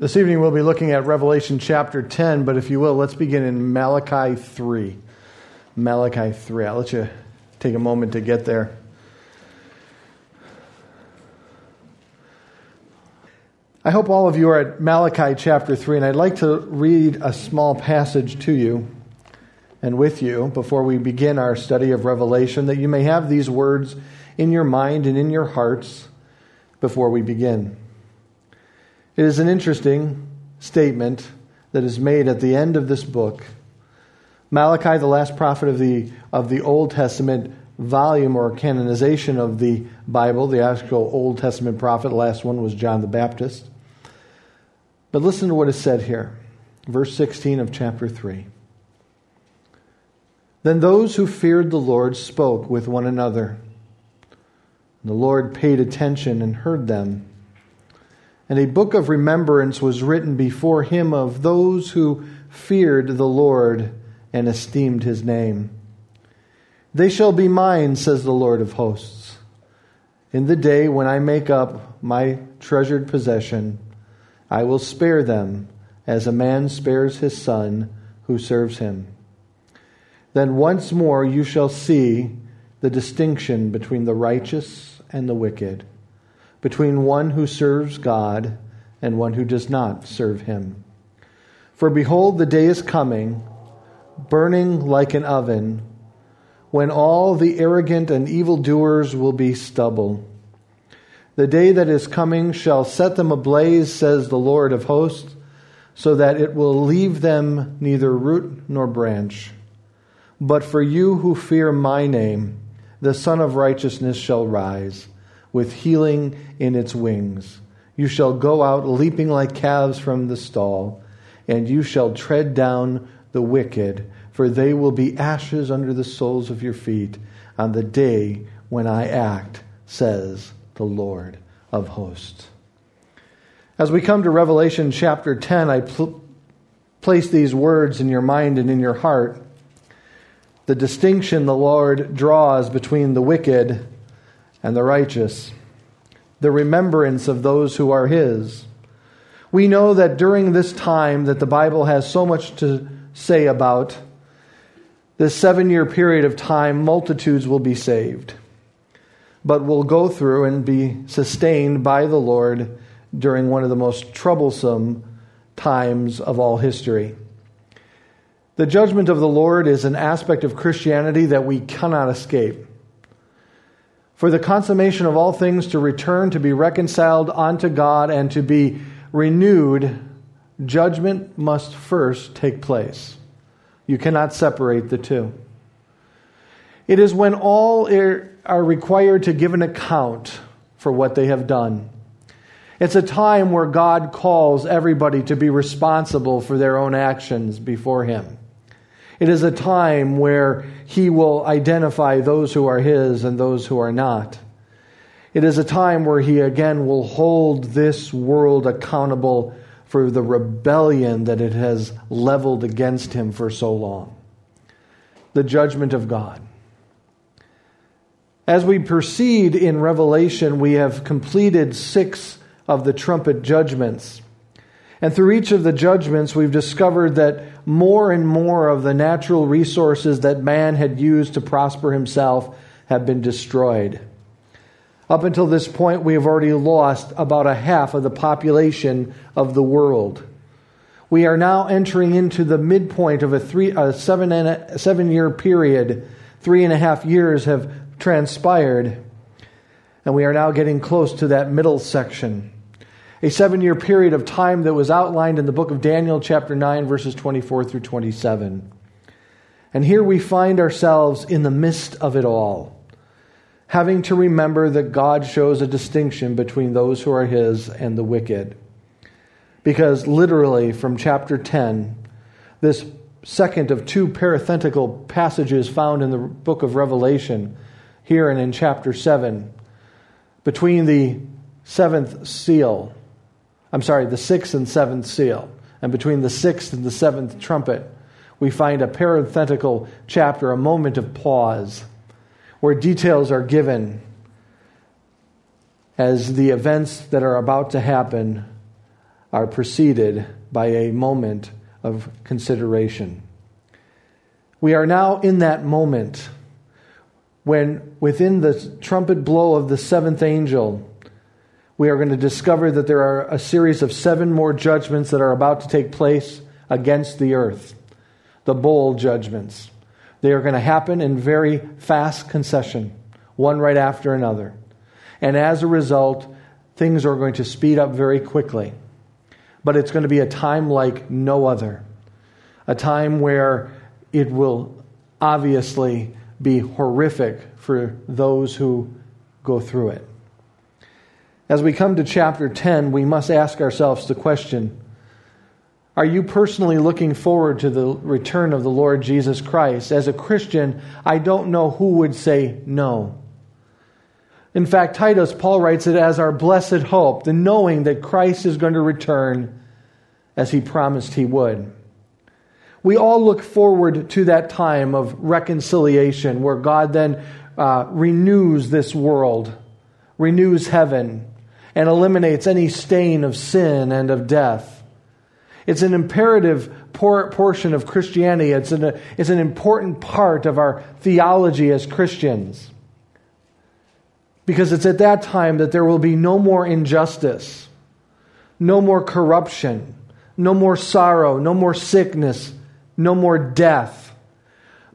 This evening we'll be looking at Revelation chapter 10, but if you will, let's begin in Malachi 3. Malachi 3. I'll let you take a moment to get there. I hope all of you are at Malachi chapter 3, and I'd like to read a small passage to you and with you before we begin our study of Revelation, that you may have these words in your mind and in your hearts before we begin. It is an interesting statement that is made at the end of this book. Malachi, the last prophet of the, of the Old Testament volume or canonization of the Bible, the actual Old Testament prophet, the last one was John the Baptist. But listen to what is said here, verse 16 of chapter 3. Then those who feared the Lord spoke with one another. The Lord paid attention and heard them and a book of remembrance was written before him of those who feared the Lord and esteemed his name. They shall be mine, says the Lord of hosts, in the day when I make up my treasured possession. I will spare them as a man spares his son who serves him. Then once more you shall see the distinction between the righteous and the wicked between one who serves God and one who does not serve him. For behold, the day is coming, burning like an oven, when all the arrogant and evildoers will be stubble. The day that is coming shall set them ablaze, says the Lord of hosts, so that it will leave them neither root nor branch. But for you who fear my name, the Sun of Righteousness shall rise with healing in its wings. You shall go out leaping like calves from the stall, and you shall tread down the wicked, for they will be ashes under the soles of your feet on the day when I act, says the Lord of hosts. As we come to Revelation chapter 10, I pl- place these words in your mind and in your heart. The distinction the Lord draws between the wicked and the righteous, the remembrance of those who are his. We know that during this time that the Bible has so much to say about this seven year period of time, multitudes will be saved, but will go through and be sustained by the Lord during one of the most troublesome times of all history. The judgment of the Lord is an aspect of Christianity that we cannot escape for the consummation of all things to return, to be reconciled unto God, and to be renewed, judgment must first take place. You cannot separate the two. It is when all are required to give an account for what they have done. It's a time where God calls everybody to be responsible for their own actions before Him. It is a time where he will identify those who are his and those who are not. It is a time where he again will hold this world accountable for the rebellion that it has leveled against him for so long. The judgment of God. As we proceed in Revelation, we have completed six of the trumpet judgments. And through each of the judgments, we've discovered that more and more of the natural resources that man had used to prosper himself have been destroyed. Up until this point, we have already lost about a half of the population of the world. We are now entering into the midpoint of a, three, a seven, a seven year period. Three and a half years have transpired, and we are now getting close to that middle section a seven year period of time that was outlined in the book of Daniel, chapter 9, verses 24 through 27. And here we find ourselves in the midst of it all, having to remember that God shows a distinction between those who are His and the wicked. Because literally, from chapter 10, this second of two parenthetical passages found in the book of Revelation, here and in chapter 7, between the seventh seal I'm sorry, the sixth and seventh seal. And between the sixth and the seventh trumpet, we find a parenthetical chapter, a moment of pause, where details are given as the events that are about to happen are preceded by a moment of consideration. We are now in that moment when, within the trumpet blow of the seventh angel, we are going to discover that there are a series of seven more judgments that are about to take place against the earth. The bowl judgments. They are going to happen in very fast concession, one right after another. And as a result, things are going to speed up very quickly. But it's going to be a time like no other. A time where it will obviously be horrific for those who go through it. As we come to chapter 10, we must ask ourselves the question Are you personally looking forward to the return of the Lord Jesus Christ? As a Christian, I don't know who would say no. In fact, Titus, Paul writes it as our blessed hope, the knowing that Christ is going to return as he promised he would. We all look forward to that time of reconciliation where God then uh, renews this world, renews heaven, and eliminates any stain of sin and of death. It's an imperative portion of Christianity, it's an, it's an important part of our theology as Christians. Because it's at that time that there will be no more injustice, no more corruption, no more sorrow, no more sickness, no more death.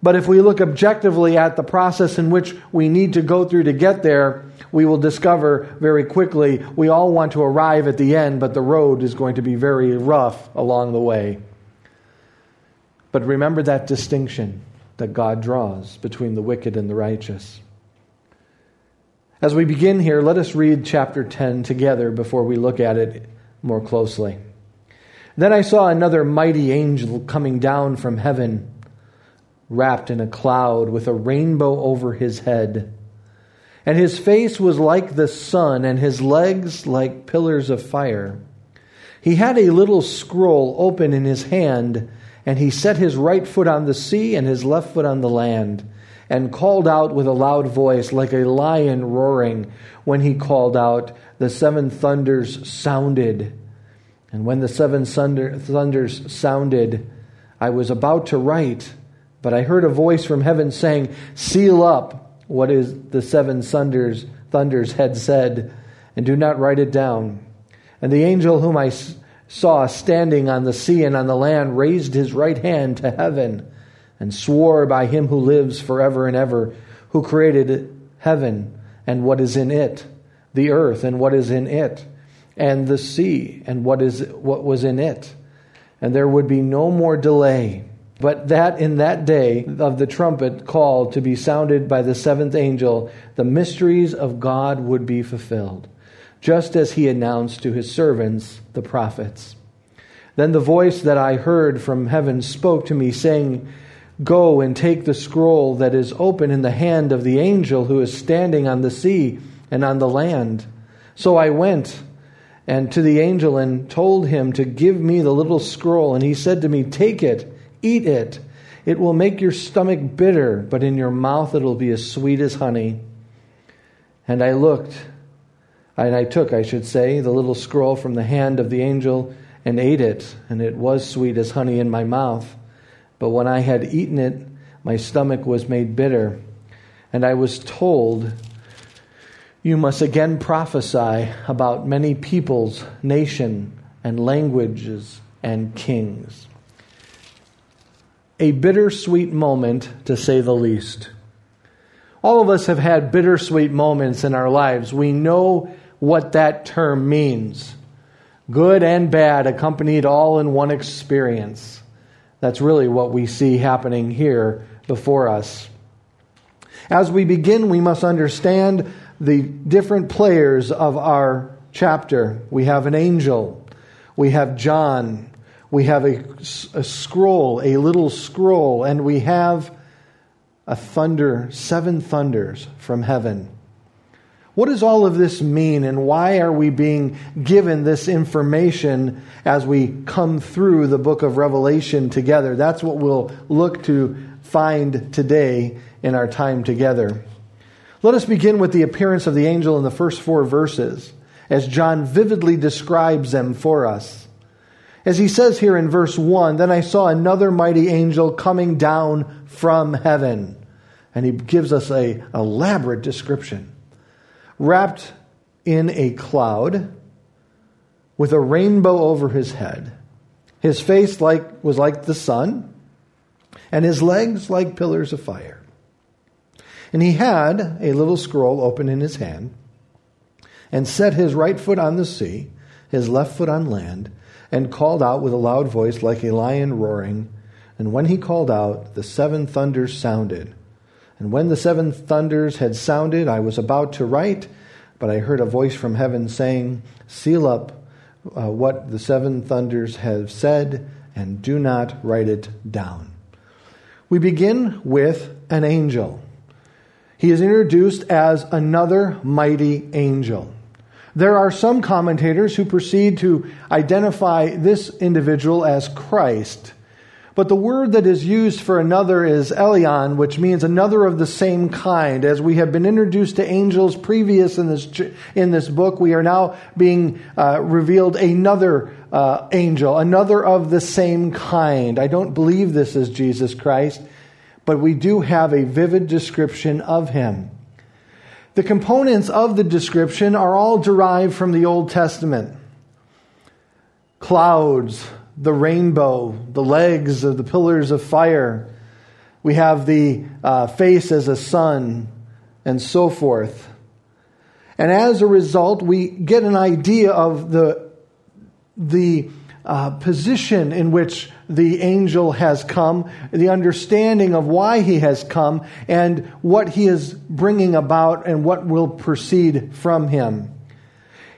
But if we look objectively at the process in which we need to go through to get there, we will discover very quickly we all want to arrive at the end, but the road is going to be very rough along the way. But remember that distinction that God draws between the wicked and the righteous. As we begin here, let us read chapter 10 together before we look at it more closely. Then I saw another mighty angel coming down from heaven wrapped in a cloud with a rainbow over his head. And his face was like the sun, and his legs like pillars of fire. He had a little scroll open in his hand, and he set his right foot on the sea and his left foot on the land, and called out with a loud voice, like a lion roaring. When he called out, the seven thunders sounded. And when the seven thunder, thunders sounded, I was about to write but I heard a voice from heaven saying, Seal up what is the seven thunders, thunders had said, and do not write it down. And the angel whom I saw standing on the sea and on the land raised his right hand to heaven and swore by him who lives forever and ever, who created heaven and what is in it, the earth and what is in it, and the sea and what is what was in it. And there would be no more delay but that in that day of the trumpet call to be sounded by the seventh angel, the mysteries of God would be fulfilled, just as he announced to his servants, the prophets. Then the voice that I heard from heaven spoke to me, saying, Go and take the scroll that is open in the hand of the angel who is standing on the sea and on the land. So I went and to the angel and told him to give me the little scroll, and he said to me, Take it Eat it. It will make your stomach bitter, but in your mouth it will be as sweet as honey. And I looked, and I took, I should say, the little scroll from the hand of the angel and ate it, and it was sweet as honey in my mouth. But when I had eaten it, my stomach was made bitter. And I was told, You must again prophesy about many peoples, nation, and languages and kings a bittersweet moment, to say the least. All of us have had bittersweet moments in our lives. We know what that term means good and bad, accompanied all in one experience. That's really what we see happening here before us. As we begin, we must understand the different players of our chapter. We have an angel, we have John, we have a, a scroll, a little scroll, and we have a thunder, seven thunders from heaven. What does all of this mean, and why are we being given this information as we come through the book of Revelation together? That's what we'll look to find today in our time together. Let us begin with the appearance of the angel in the first four verses. as John vividly describes them for us. As he says here in verse 1 Then I saw another mighty angel coming down from heaven. And he gives us a elaborate description. Wrapped in a cloud with a rainbow over his head. His face like was like the sun, and his legs like pillars of fire. And he had a little scroll open in his hand, and set his right foot on the sea, his left foot on land, and called out with a loud voice like a lion roaring. And when he called out, the seven thunders sounded. And when the seven thunders had sounded, I was about to write, but I heard a voice from heaven saying, Seal up uh, what the seven thunders have said, and do not write it down. We begin with an angel. He is introduced as another mighty angel. There are some commentators who proceed to identify this individual as Christ. But the word that is used for another is Elion, which means another of the same kind. As we have been introduced to angels previous in this, in this book, we are now being uh, revealed another uh, angel, another of the same kind. I don't believe this is Jesus Christ, but we do have a vivid description of him. The components of the description are all derived from the Old Testament clouds, the rainbow, the legs of the pillars of fire. We have the uh, face as a sun, and so forth. And as a result, we get an idea of the, the uh, position in which the angel has come, the understanding of why he has come, and what he is bringing about and what will proceed from him.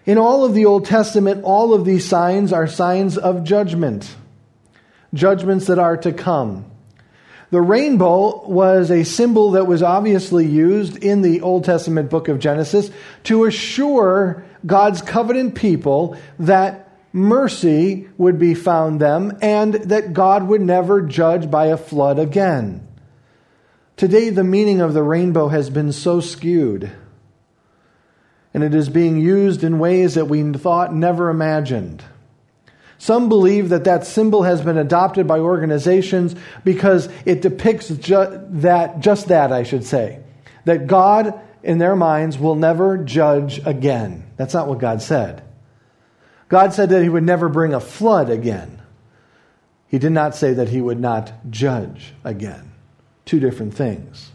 In all of the Old Testament, all of these signs are signs of judgment, judgments that are to come. The rainbow was a symbol that was obviously used in the Old Testament book of Genesis to assure God's covenant people that mercy would be found them and that God would never judge by a flood again. Today, the meaning of the rainbow has been so skewed and it is being used in ways that we thought never imagined. Some believe that that symbol has been adopted by organizations because it depicts ju- that, just that, I should say, that God, in their minds, will never judge again. That's not what God said. God said that He would never bring a flood again. He did not say that He would not judge again. Two different things.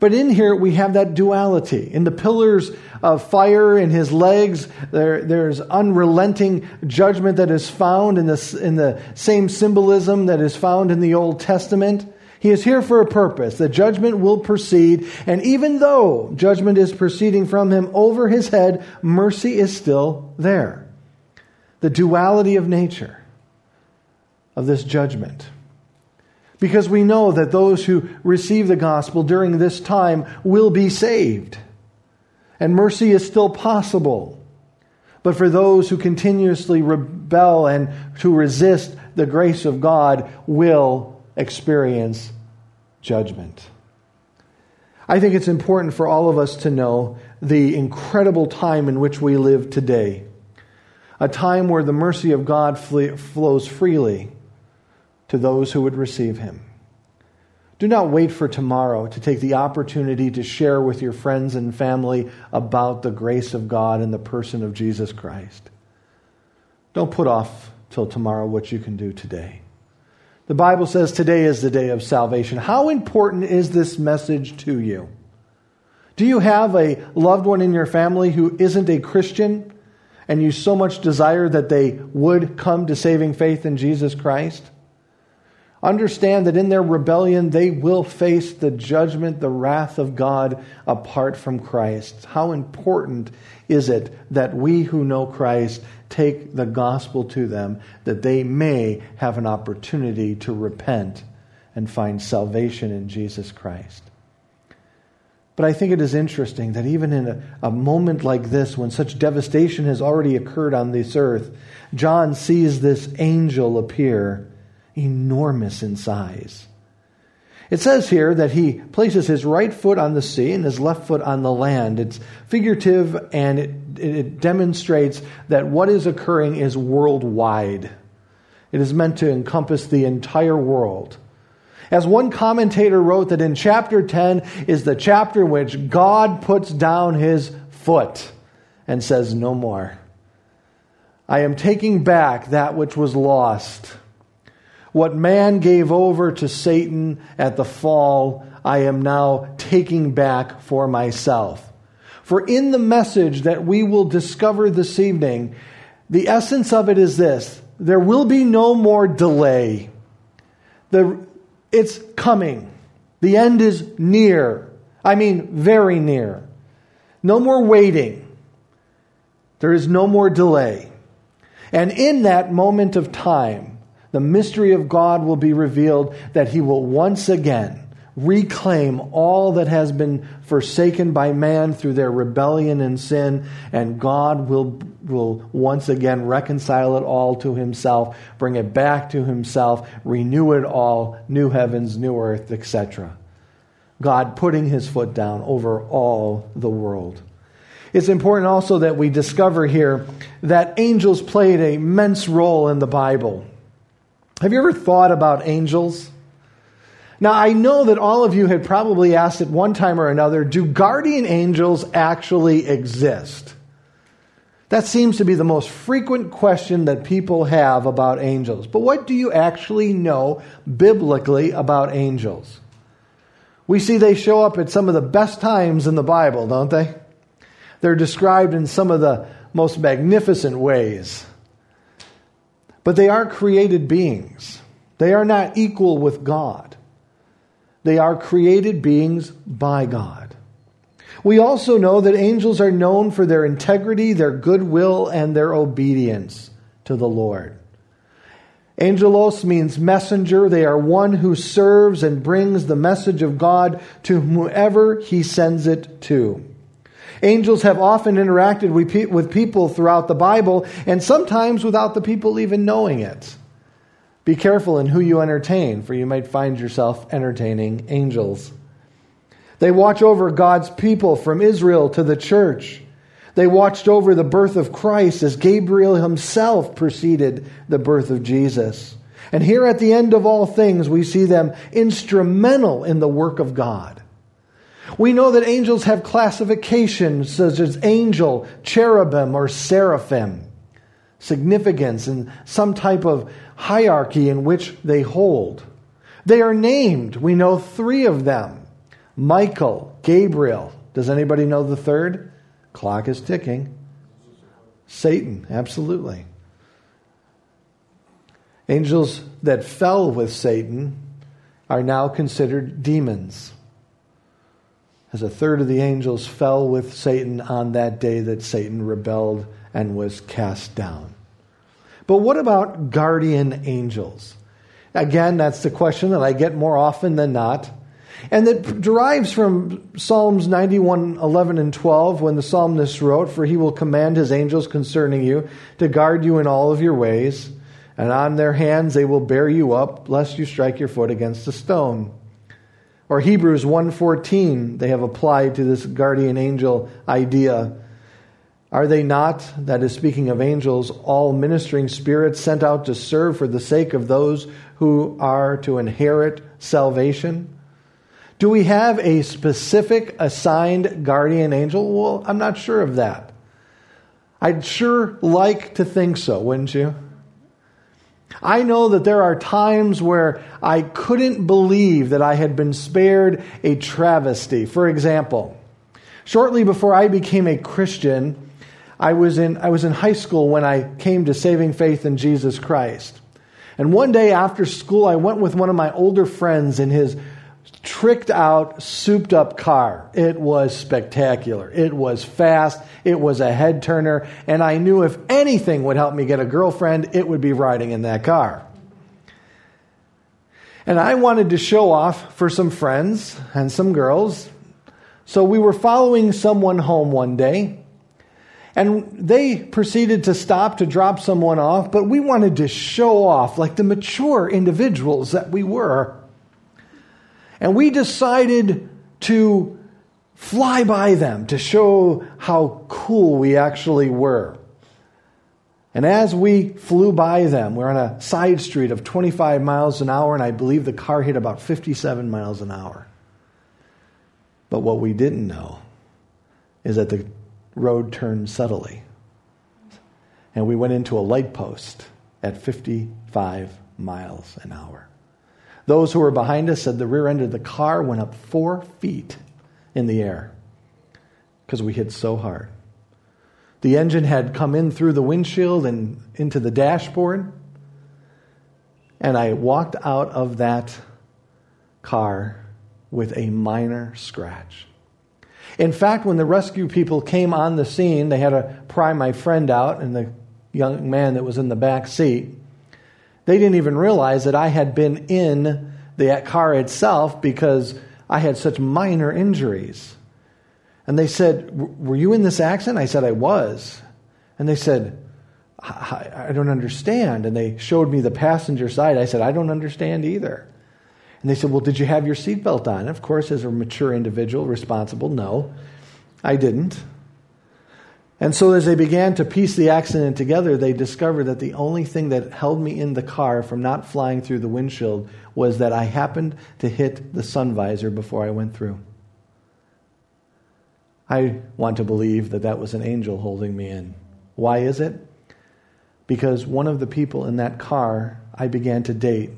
But in here, we have that duality. In the pillars of fire in his legs, there, there's unrelenting judgment that is found in, this, in the same symbolism that is found in the Old Testament. He is here for a purpose. The judgment will proceed, and even though judgment is proceeding from him over his head, mercy is still there. The duality of nature of this judgment because we know that those who receive the gospel during this time will be saved. And mercy is still possible. But for those who continuously rebel and to resist the grace of God will experience judgment. I think it's important for all of us to know the incredible time in which we live today. A time where the mercy of God flows freely to those who would receive him. Do not wait for tomorrow to take the opportunity to share with your friends and family about the grace of God and the person of Jesus Christ. Don't put off till tomorrow what you can do today. The Bible says today is the day of salvation. How important is this message to you? Do you have a loved one in your family who isn't a Christian and you so much desire that they would come to saving faith in Jesus Christ? Understand that in their rebellion, they will face the judgment, the wrath of God apart from Christ. How important is it that we who know Christ take the gospel to them that they may have an opportunity to repent and find salvation in Jesus Christ? But I think it is interesting that even in a, a, moment like this, when such devastation has already occurred on this earth, John sees this angel appear enormous in size. It says here that he places his right foot on the sea and his left foot on the land. It's figurative and it, it demonstrates that what is occurring is worldwide. It is meant to encompass the entire world. As one commentator wrote, that in chapter 10 is the chapter in which God puts down his foot and says, No more. I am taking back that which was lost. What man gave over to Satan at the fall, I am now taking back for myself. For in the message that we will discover this evening, the essence of it is this there will be no more delay. The, it's coming. The end is near. I mean, very near. No more waiting. There is no more delay. And in that moment of time, the mystery of God will be revealed that he will once again reclaim all that has been forsaken by man through their rebellion and sin, and God will, will once again reconcile it all to himself, bring it back to himself, renew it all, new heavens, new earth, etc. God putting his foot down over all the world. It's important also that we discover here that angels played an immense role in the Bible. Have you ever thought about angels? Now, I know that all of you had probably asked at one time or another do guardian angels actually exist? That seems to be the most frequent question that people have about angels. But what do you actually know biblically about angels? We see they show up at some of the best times in the Bible, don't they? They're described in some of the most magnificent ways. But they are created beings, they are not equal with God. They are created beings by God. We also know that angels are known for their integrity, their goodwill, and their obedience to the Lord. Angelos means messenger. They are one who serves and brings the message of God to whomever he sends it to. Angels have often interacted with people throughout the Bible, and sometimes without the people even knowing it. Be careful in who you entertain, for you might find yourself entertaining angels. They watch over God's people from Israel to the church. They watched over the birth of Christ as Gabriel himself preceded the birth of Jesus. And here at the end of all things, we see them instrumental in the work of God. We know that angels have classifications such as angel, cherubim, or seraphim, significance and some type of hierarchy in which they hold. They are named. We know three of them Michael, Gabriel. Does anybody know the third? Clock is ticking. Satan, absolutely. Angels that fell with Satan are now considered demons as a third of the angels fell with Satan on that day that Satan rebelled and was cast down. But what about guardian angels? Again, that's the question that I get more often than not. And that derives from Psalms 91, 11, and 12, when the psalmist wrote, For he will command his angels concerning you to guard you in all of your ways, and on their hands they will bear you up, lest you strike your foot against a stone. Or Hebrews 1:14, they have applied to this guardian angel idea. Are they not, that is speaking of angels, all ministering spirits sent out to serve for the sake of those who are to inherit salvation? Do we have a specific assigned guardian angel? Well, I'm not sure of that. I'd sure like to think so, wouldn't you? I know that there are times where I couldn't believe that I had been spared a travesty. For example, shortly before I became a Christian, I was in, I was in high school when I came to saving faith in Jesus Christ. And one day after school, I went with one of my older friends in his tricked out, souped up car. It was spectacular. It was fast. It was a head turner. And I knew if anything would help me get a girlfriend, it would be riding in that car. And I wanted to show off for some friends and some girls. So we were following someone home one day. And they proceeded to stop to drop someone off, but we wanted to show off like the mature individuals that we were. And we decided to fly by them to show how cool we actually were. And as we flew by them, we're on a side street of 25 miles an hour, and I believe the car hit about 57 miles an hour. But what we didn't know is that the road turned subtly. And we went into a light post at 55 miles an hour. Those who were behind us said the rear end of the car went up four feet in the air because we hit so hard. The engine had come in through the windshield and into the dashboard. And I walked out of that car with a minor scratch. In fact, when the rescue people came on the scene, they had to pry my friend out and the young man that was in the back seat. They didn't even realize that I had been in the car itself because I had such minor injuries. And they said, Were you in this accident? I said, I was. And they said, I don't understand. And they showed me the passenger side. I said, I don't understand either. And they said, Well, did you have your seatbelt on? Of course, as a mature individual, responsible, no, I didn't. And so, as they began to piece the accident together, they discovered that the only thing that held me in the car from not flying through the windshield was that I happened to hit the sun visor before I went through. I want to believe that that was an angel holding me in. Why is it? Because one of the people in that car I began to date,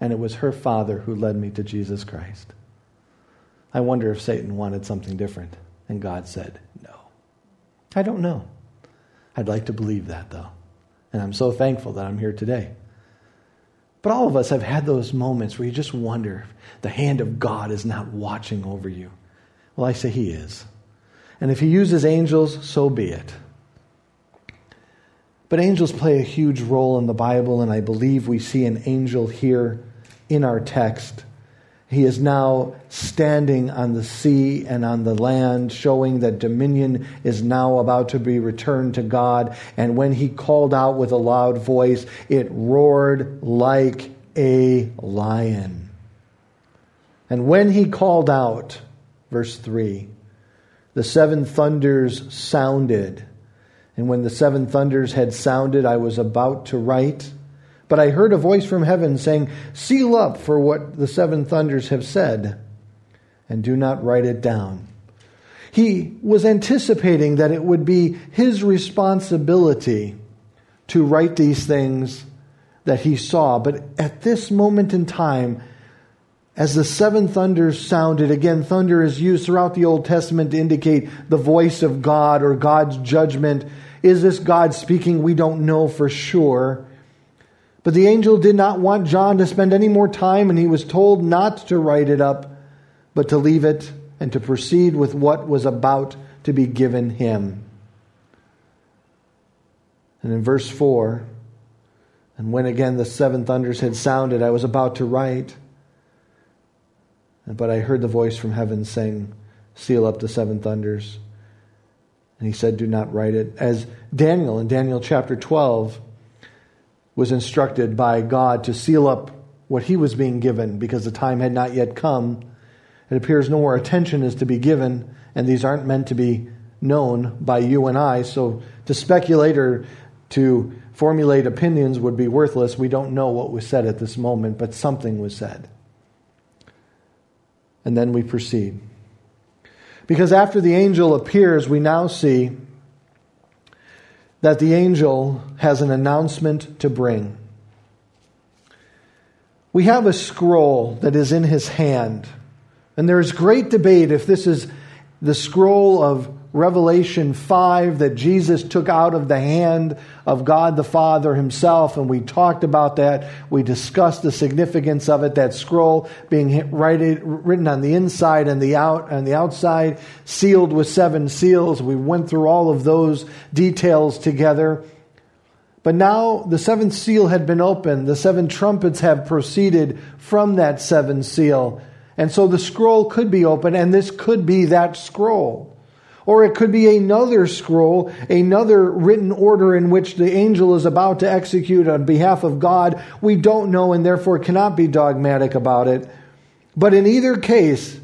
and it was her father who led me to Jesus Christ. I wonder if Satan wanted something different, and God said no. I don't know. I'd like to believe that, though. And I'm so thankful that I'm here today. But all of us have had those moments where you just wonder if the hand of God is not watching over you. Well, I say He is. And if He uses angels, so be it. But angels play a huge role in the Bible, and I believe we see an angel here in our text. He is now standing on the sea and on the land, showing that dominion is now about to be returned to God. And when he called out with a loud voice, it roared like a lion. And when he called out, verse 3, the seven thunders sounded. And when the seven thunders had sounded, I was about to write. But I heard a voice from heaven saying, Seal up for what the seven thunders have said, and do not write it down. He was anticipating that it would be his responsibility to write these things that he saw. But at this moment in time, as the seven thunders sounded, again, thunder is used throughout the Old Testament to indicate the voice of God or God's judgment. Is this God speaking? We don't know for sure. But the angel did not want John to spend any more time, and he was told not to write it up, but to leave it and to proceed with what was about to be given him. And in verse 4, and when again the seven thunders had sounded, I was about to write. But I heard the voice from heaven saying, Seal up the seven thunders. And he said, Do not write it. As Daniel in Daniel chapter 12 was instructed by God to seal up what he was being given because the time had not yet come. It appears no more attention is to be given, and these aren't meant to be known by you and I. So to speculate or to formulate opinions would be worthless. We don't know what was said at this moment, but something was said. And then we proceed. Because after the angel appears, we now see that the angel has an announcement to bring. We have a scroll that is in his hand, and there is great debate if this is the scroll of Revelation 5 that Jesus took out of the hand of God the Father himself, and we talked about that. We discussed the significance of it, that scroll being written on the inside and the out and the outside, sealed with seven seals. We went through all of those details together. But now the seventh seal had been opened, the seven trumpets have proceeded from that seventh seal. And so the scroll could be open, and this could be that scroll. Or it could be another scroll, another written order in which the angel is about to execute on behalf of God. We don't know and therefore cannot be dogmatic about it. But in either case,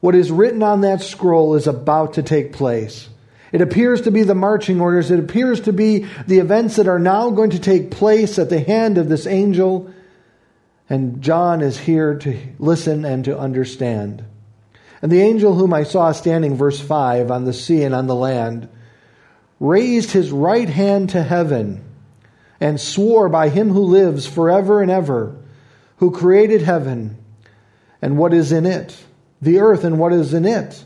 what is written on that scroll is about to take place. It appears to be the marching orders. It appears to be the events that are now going to take place at the hand of this angel. And John is here to listen and to understand. And the angel whom I saw standing, verse 5, on the sea and on the land, raised his right hand to heaven and swore by him who lives forever and ever, who created heaven and what is in it, the earth and what is in it,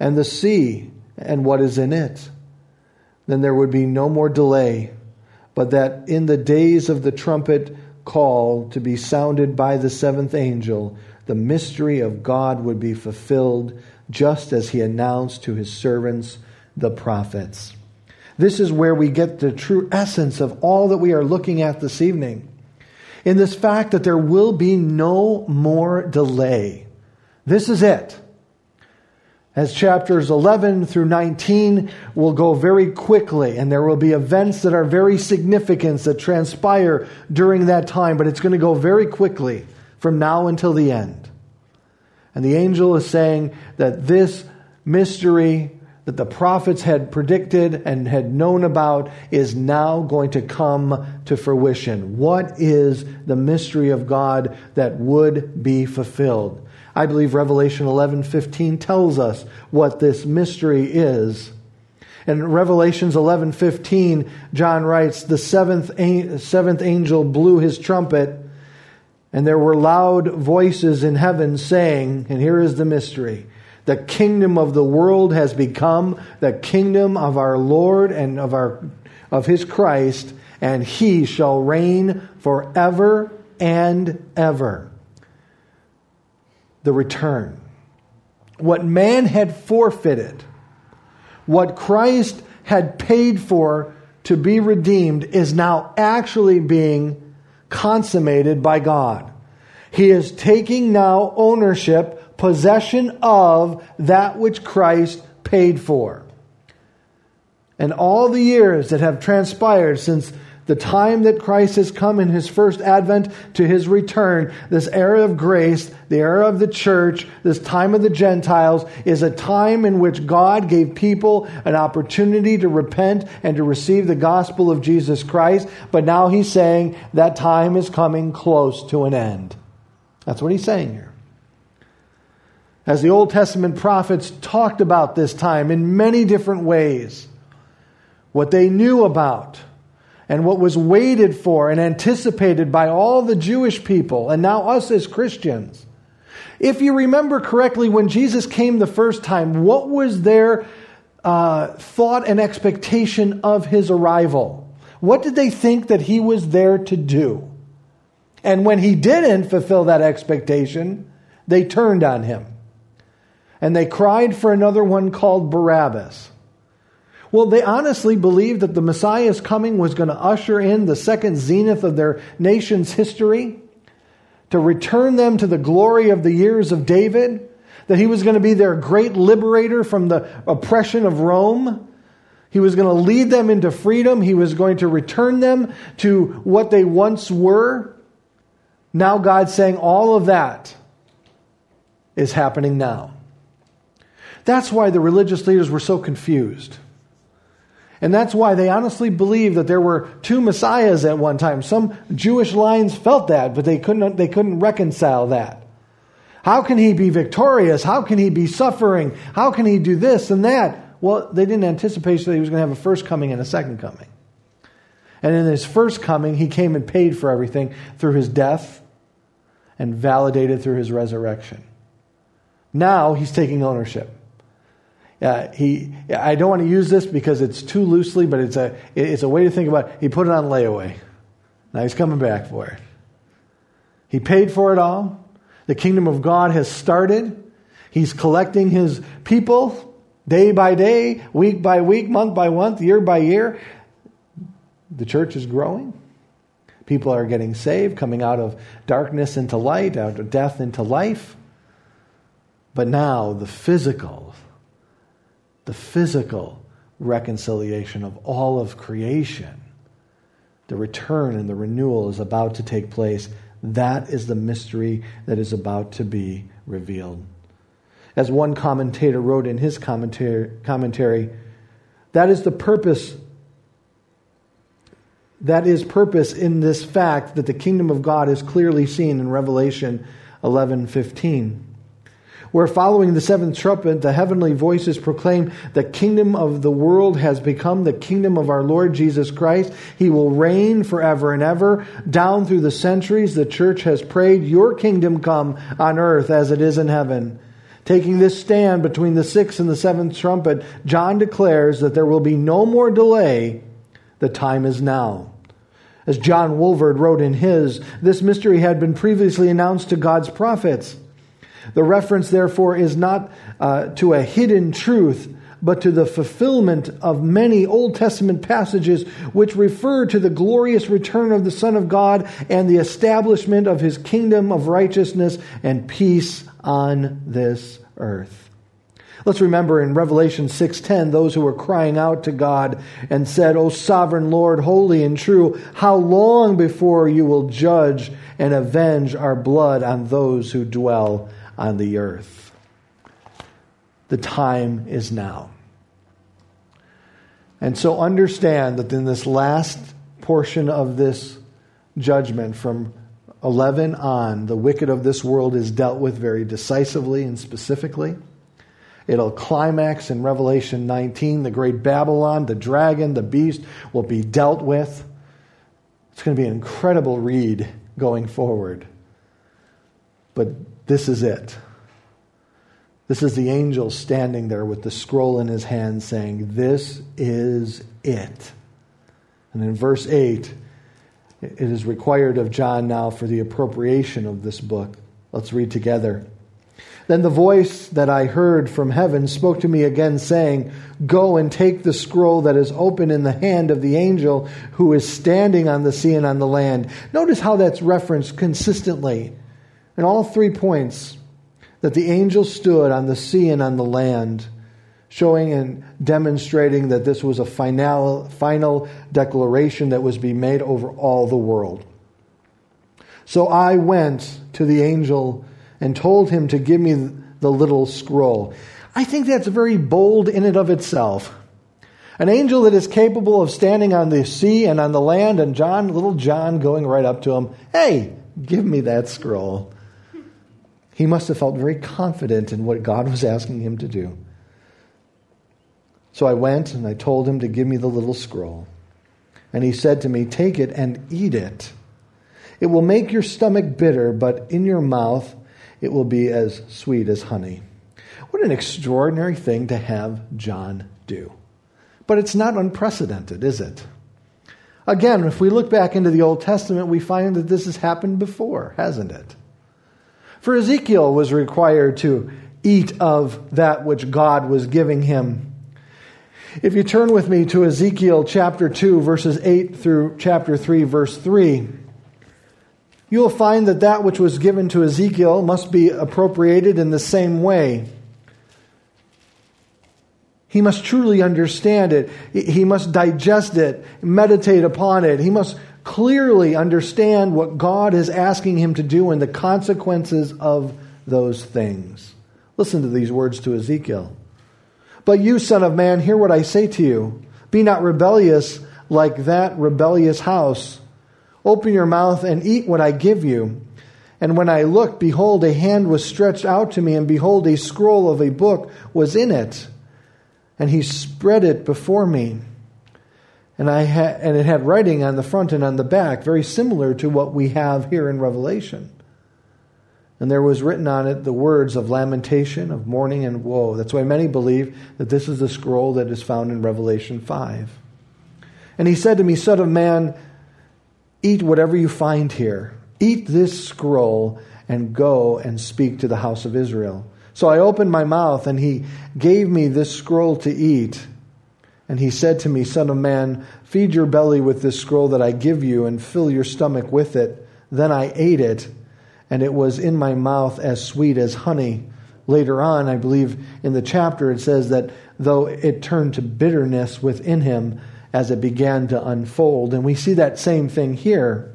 and the sea and what is in it. Then there would be no more delay, but that in the days of the trumpet call to be sounded by the seventh angel, the mystery of God would be fulfilled, just as he announced to his servants, the prophets. This is where we get the true essence of all that we are looking at this evening. In this fact that there will be no more delay. This is it. As chapters 11 through 19 will go very quickly, and there will be events that are very significant that transpire during that time, but it's going to go very quickly from now until the end. And the angel is saying that this mystery that the prophets had predicted and had known about is now going to come to fruition. What is the mystery of God that would be fulfilled? I believe Revelation 11:15 tells us what this mystery is. In Revelations 11:15, John writes, "The seventh, seventh angel blew his trumpet, and there were loud voices in heaven saying, and here is the mystery, the kingdom of the world has become the kingdom of our Lord and of our of his Christ, and he shall reign forever and ever. The return. What man had forfeited, what Christ had paid for to be redeemed, is now actually being consummated by God. He is taking now ownership possession of that which Christ paid for. And all the years that have transpired since the time that Christ has come in his first advent to his return, this era of grace, the era of the church, this time of the Gentiles, is a time in which God gave people an opportunity to repent and to receive the gospel of Jesus Christ. But now he's saying that time is coming close to an end. That's what he's saying here. As the Old Testament prophets talked about this time in many different ways, what they knew about and what was waited for and anticipated by all the Jewish people and now us as Christians. If you remember correctly, when Jesus came the first time, what was their uh, thought and expectation of his arrival? What did they think that he was there to do? And when he didn't fulfill that expectation, they turned on him and they cried for another one called Barabbas. Well, they honestly believed that the Messiah's coming was going to usher in the second zenith of their nation's history, to return them to the glory of the years of David, that he was going to be their great liberator from the oppression of Rome. He was going to lead them into freedom. He was going to return them to what they once were. Now God's saying all of that is happening now. That's why the religious leaders were so confused. And that's why they honestly believed that there were two messiahs at one time. Some Jewish lines felt that, but they couldn't, they couldn't reconcile that. How can he be victorious? How can he be suffering? How can he do this and that? Well, they didn't anticipate that he was going to have a first coming and a second coming. And in his first coming, he came and paid for everything through his death and validated through his resurrection. Now he's taking ownership. Uh, he, I don't want to use this because it's too loosely, but it's a, it's a way to think about it. He put it on layaway. Now he's coming back for it. He paid for it all. The kingdom of God has started. He's collecting his people day by day, week by week, month by month, year by year. The church is growing. People are getting saved, coming out of darkness into light, out of death into life. But now the physical, the physical reconciliation of all of creation, the return and the renewal is about to take place. That is the mystery that is about to be revealed. As one commentator wrote in his commentary, that is the purpose that is purpose in this fact that the kingdom of God is clearly seen in Revelation 11:15 where following the seventh trumpet the heavenly voices proclaim the kingdom of the world has become the kingdom of our Lord Jesus Christ he will reign forever and ever down through the centuries the church has prayed your kingdom come on earth as it is in heaven Taking this stand between the sixth and the seventh trumpet, John declares that there will be no more delay. The time is now. As John Walvoord wrote in his, this mystery had been previously announced to God's prophets. The reference, therefore, is not uh, to a hidden truth, but to the fulfillment of many Old Testament passages which refer to the glorious return of the Son of God and the establishment of his kingdom of righteousness and peace on this earth. Let's remember in Revelation 6:10 those who were crying out to God and said, "O sovereign Lord, holy and true, how long before you will judge and avenge our blood on those who dwell on the earth?" The time is now. And so understand that in this last portion of this judgment from 11 on, the wicked of this world is dealt with very decisively and specifically. It'll climax in Revelation 19. The great Babylon, the dragon, the beast will be dealt with. It's going to be an incredible read going forward. But this is it. This is the angel standing there with the scroll in his hand saying, This is it. And in verse 8, it is required of John now for the appropriation of this book. Let's read together. Then the voice that I heard from heaven spoke to me again, saying, Go and take the scroll that is open in the hand of the angel who is standing on the sea and on the land. Notice how that's referenced consistently in all three points that the angel stood on the sea and on the land, showing and demonstrating that this was a final, final declaration that was to be made over all the world. So I went to the angel and told him to give me the little scroll. I think that's very bold in and of itself. An angel that is capable of standing on the sea and on the land, and John, little John, going right up to him, Hey, give me that scroll. He must have felt very confident in what God was asking him to do. So I went and I told him to give me the little scroll. And he said to me, Take it and eat it. It will make your stomach bitter, but in your mouth it will be as sweet as honey. What an extraordinary thing to have John do. But it's not unprecedented, is it? Again, if we look back into the Old Testament, we find that this has happened before, hasn't it? For Ezekiel was required to eat of that which God was giving him. If you turn with me to Ezekiel chapter 2, verses 8 through chapter 3, verse 3, you will find that that which was given to Ezekiel must be appropriated in the same way. He must truly understand it. He must digest it, meditate upon it. He must clearly understand what God is asking him to do and the consequences of those things. Listen to these words to Ezekiel. But you, son of man, hear what I say to you. Be not rebellious like that rebellious house Open your mouth and eat what I give you. And when I looked, behold, a hand was stretched out to me, and behold, a scroll of a book was in it. And he spread it before me. And, I ha- and it had writing on the front and on the back, very similar to what we have here in Revelation. And there was written on it the words of lamentation, of mourning, and woe. That's why many believe that this is the scroll that is found in Revelation 5. And he said to me, Son of man, Eat whatever you find here. Eat this scroll and go and speak to the house of Israel. So I opened my mouth, and he gave me this scroll to eat. And he said to me, Son of man, feed your belly with this scroll that I give you, and fill your stomach with it. Then I ate it, and it was in my mouth as sweet as honey. Later on, I believe in the chapter, it says that though it turned to bitterness within him, as it began to unfold. And we see that same thing here.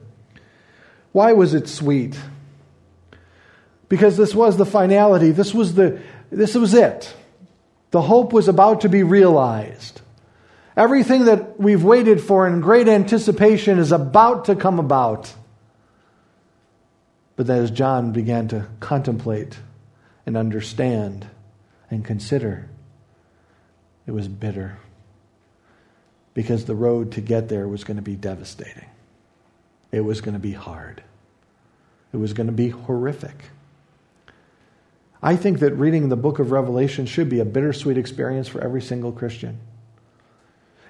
Why was it sweet? Because this was the finality. This was the this was it. The hope was about to be realized. Everything that we've waited for in great anticipation is about to come about. But as John began to contemplate and understand and consider, it was bitter because the road to get there was going to be devastating. It was going to be hard. It was going to be horrific. I think that reading the book of Revelation should be a bittersweet experience for every single Christian.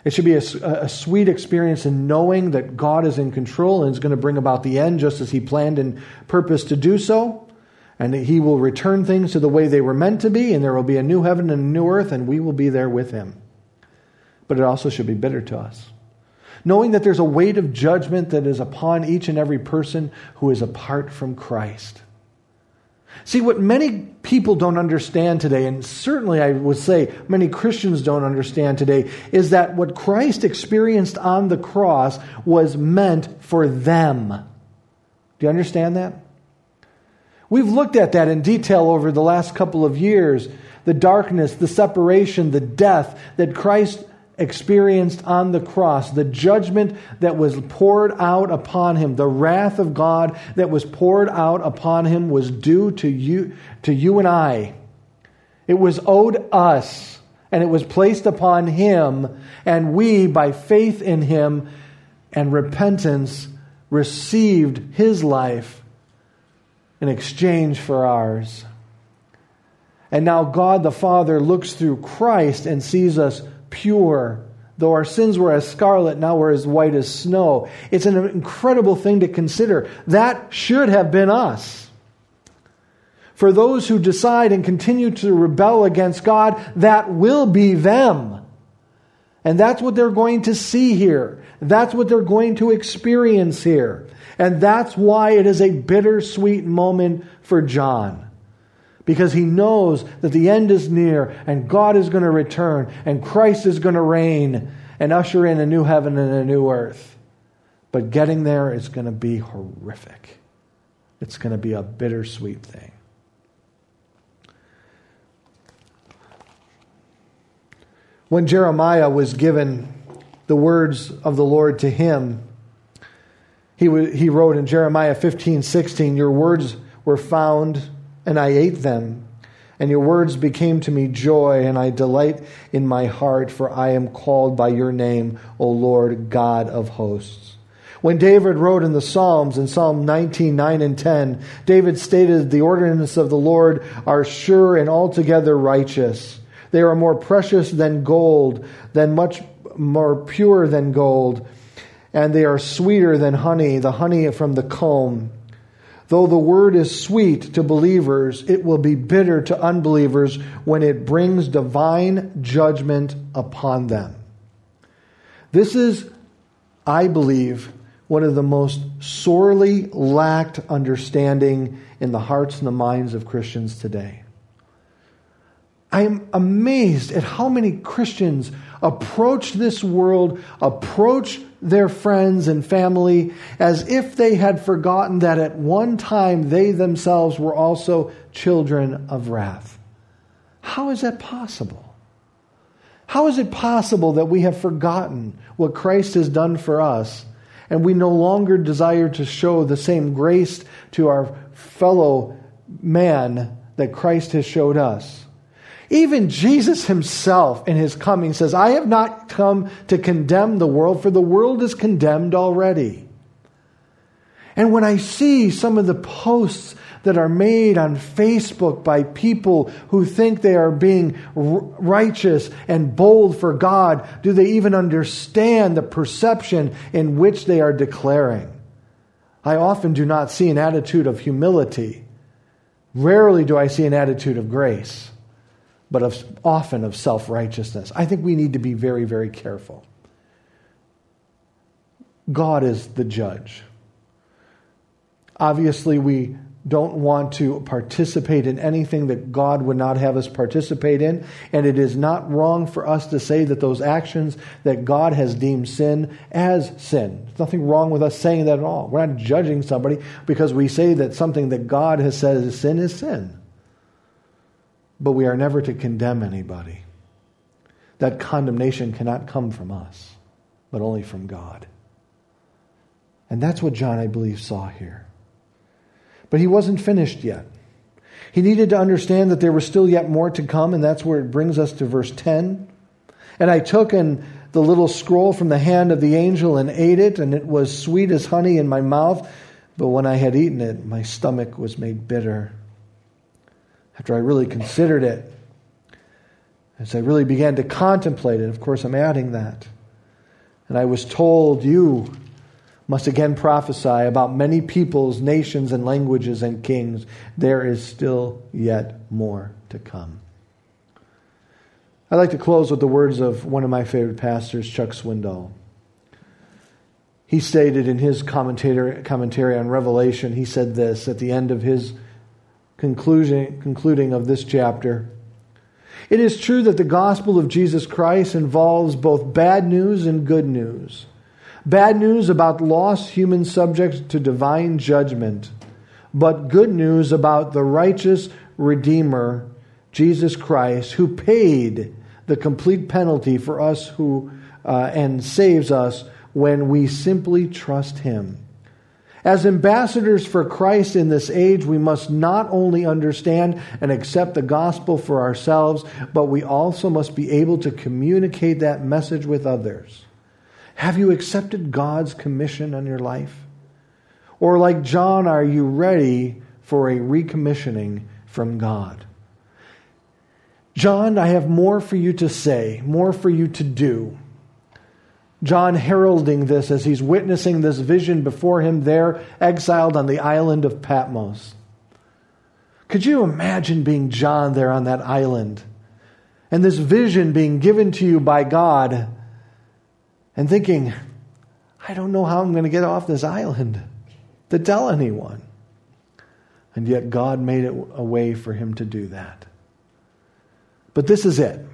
It should be a, a, sweet experience in knowing that God is in control and is going to bring about the end just as He planned and purposed to do so. And that He will return things to the way they were meant to be, and there will be a new heaven and a new earth, and we will be there with Him. But it also should be bitter to us. Knowing that there's a weight of judgment that is upon each and every person who is apart from Christ. See, what many people don't understand today, and certainly I would say many Christians don't understand today, is that what Christ experienced on the cross was meant for them. Do you understand that? We've looked at that in detail over the last couple of years the darkness, the separation, the death that Christ experienced on the cross, the judgment that was poured out upon him, the wrath of God that was poured out upon him was due to you, to you and I. It was owed us, and it was placed upon him, and we, by faith in him and repentance, received his life in exchange for ours. And now God the Father looks through Christ and sees us pure. Though our sins were as scarlet, now we're as white as snow. It's an incredible thing to consider. That should have been us. For those who decide and continue to rebel against God, that will be them. And that's what they're going to see here. That's what they're going to experience here. And that's why it is a bittersweet moment for John because he knows that the end is near and God is going to return and Christ is going to reign and usher in a new heaven and a new earth. But getting there is going to be horrific. It's going to be a bittersweet thing. When Jeremiah was given the words of the Lord to him, he, he wrote in Jeremiah 15 16, Your words were found and I ate them. And your words became to me joy, and I delight in my heart, for I am called by your name, O Lord God of hosts. When David wrote in the Psalms, in Psalm 19, 9 and 10, David stated, The ordinances of the Lord are sure and altogether righteous. They are more precious than gold, than much more pure than gold, and they are sweeter than honey, the honey from the comb. Though the word is sweet to believers, it will be bitter to unbelievers when it brings divine judgment upon them. This is, I believe, one of the most sorely lacked understanding in the hearts and the minds of Christians today. I am amazed at how many Christians approach this world, approach their friends and family as if they had forgotten that at one time they themselves were also children of wrath. How is that possible? How is it possible that we have forgotten what Christ has done for us and we no longer desire to show the same grace to our fellow man that Christ has showed us? Even Jesus himself in his coming says, I have not come to condemn the world, for the world is condemned already. And when I see some of the posts that are made on Facebook by people who think they are being righteous and bold for God, do they even understand the perception in which they are declaring? I often do not see an attitude of humility. Rarely do I see an attitude of grace but of, often of self righteousness. I think we need to be very, very careful. God is the judge. Obviously, we don't want to participate in anything that God would not have us participate in. And it is not wrong for us to say that those actions that God has deemed sin as sin. There's nothing wrong with us saying that at all. We're not judging somebody because we say that something that God has said is sin is sin. But we are never to condemn anybody. That condemnation cannot come from us, but only from God. And that's what John, I believe, saw here. But he wasn't finished yet. He needed to understand that there was still yet more to come, and that's where it brings us to verse 10. And I took and the little scroll from the hand of the angel and ate it, and it was sweet as honey in my mouth. But when I had eaten it, my stomach was made bitter. After I really considered it, as I really began to contemplate it, of course, I'm adding that. And I was told, You must again prophesy about many peoples, nations, and languages and kings. There is still yet more to come. I'd like to close with the words of one of my favorite pastors, Chuck Swindoll. He stated in his commentary, commentary on Revelation, he said this at the end of his conclusion, concluding of this chapter. It is true that the gospel of Jesus Christ involves both bad news and good news. Bad news about lost human subjects to divine judgment, but good news about the righteous Redeemer, Jesus Christ, who paid the complete penalty for us who uh, and saves us when we simply trust Him. As ambassadors for Christ in this age, we must not only understand and accept the gospel for ourselves, but we also must be able to communicate that message with others. Have you accepted God's commission on your life? Or, like John, are you ready for a recommissioning from God? John, I have more for you to say, more for you to do. John heralding this as he's witnessing this vision before him there, exiled on the island of Patmos. Could you imagine being John there on that island and this vision being given to you by God and thinking, I don't know how I'm going to get off this island to tell anyone. And yet God made it a way for him to do that. But this is it.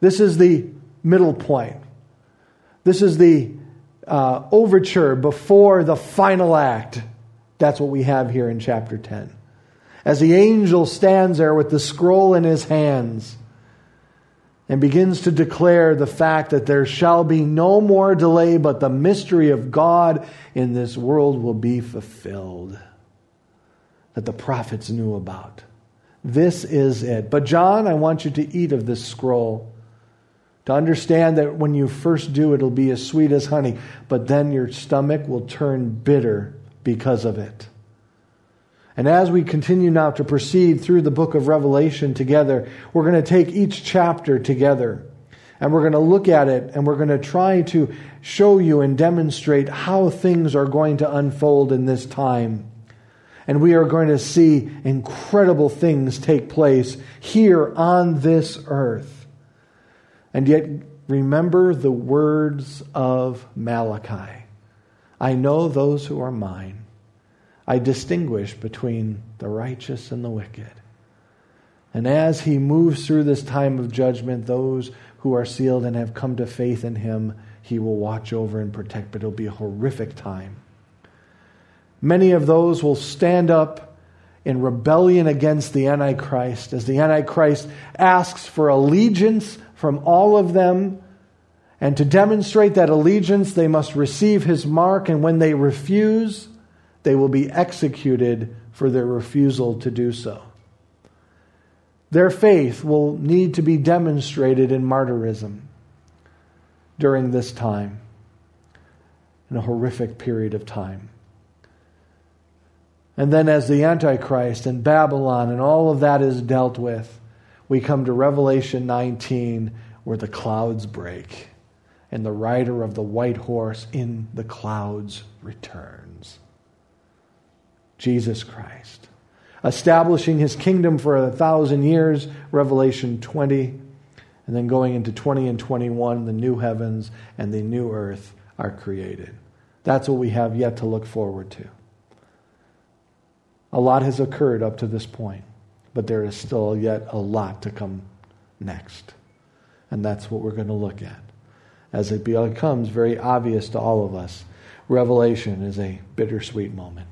This is the middle point. This is the uh, overture before the final act. That's what we have here in chapter 10. As the angel stands there with the scroll in his hands, and begins to declare the fact that there shall be no more delay, but the mystery of God in this world will be fulfilled that the prophets knew about. This is it. But, John, I want you to eat of this scroll. To understand that when you first do, it'll be as sweet as honey, but then your stomach will turn bitter because of it. And as we continue now to proceed through the book of Revelation together, we're going to take each chapter together and we're going to look at it and we're going to try to show you and demonstrate how things are going to unfold in this time. And we are going to see incredible things take place here on this earth. And yet, remember the words of Malachi I know those who are mine I distinguish between the righteous and the wicked. And as he moves through this time of judgment, those who are sealed and have come to faith in him, he will watch over and protect, but it'll be a horrific time. Many of those will stand up in rebellion against the Antichrist as the Antichrist asks for allegiance from all of them. And to demonstrate that allegiance, they must receive his mark. And when they refuse, they will be executed for their refusal to do so. Their faith will need to be demonstrated in martyrism during this time, in a horrific period of time. And then, as the Antichrist and Babylon and all of that is dealt with, we come to Revelation 19, where the clouds break and the rider of the white horse in the clouds returns. Jesus Christ. Establishing his kingdom for a thousand years, Revelation 20. And then going into 20 and 21, the new heavens and the new earth are created. That's what we have yet to look forward to. A lot has occurred up to this point, but there is still yet a lot to come next. And that's what we're going to look at. As it becomes very obvious to all of us, Revelation is a bittersweet moment.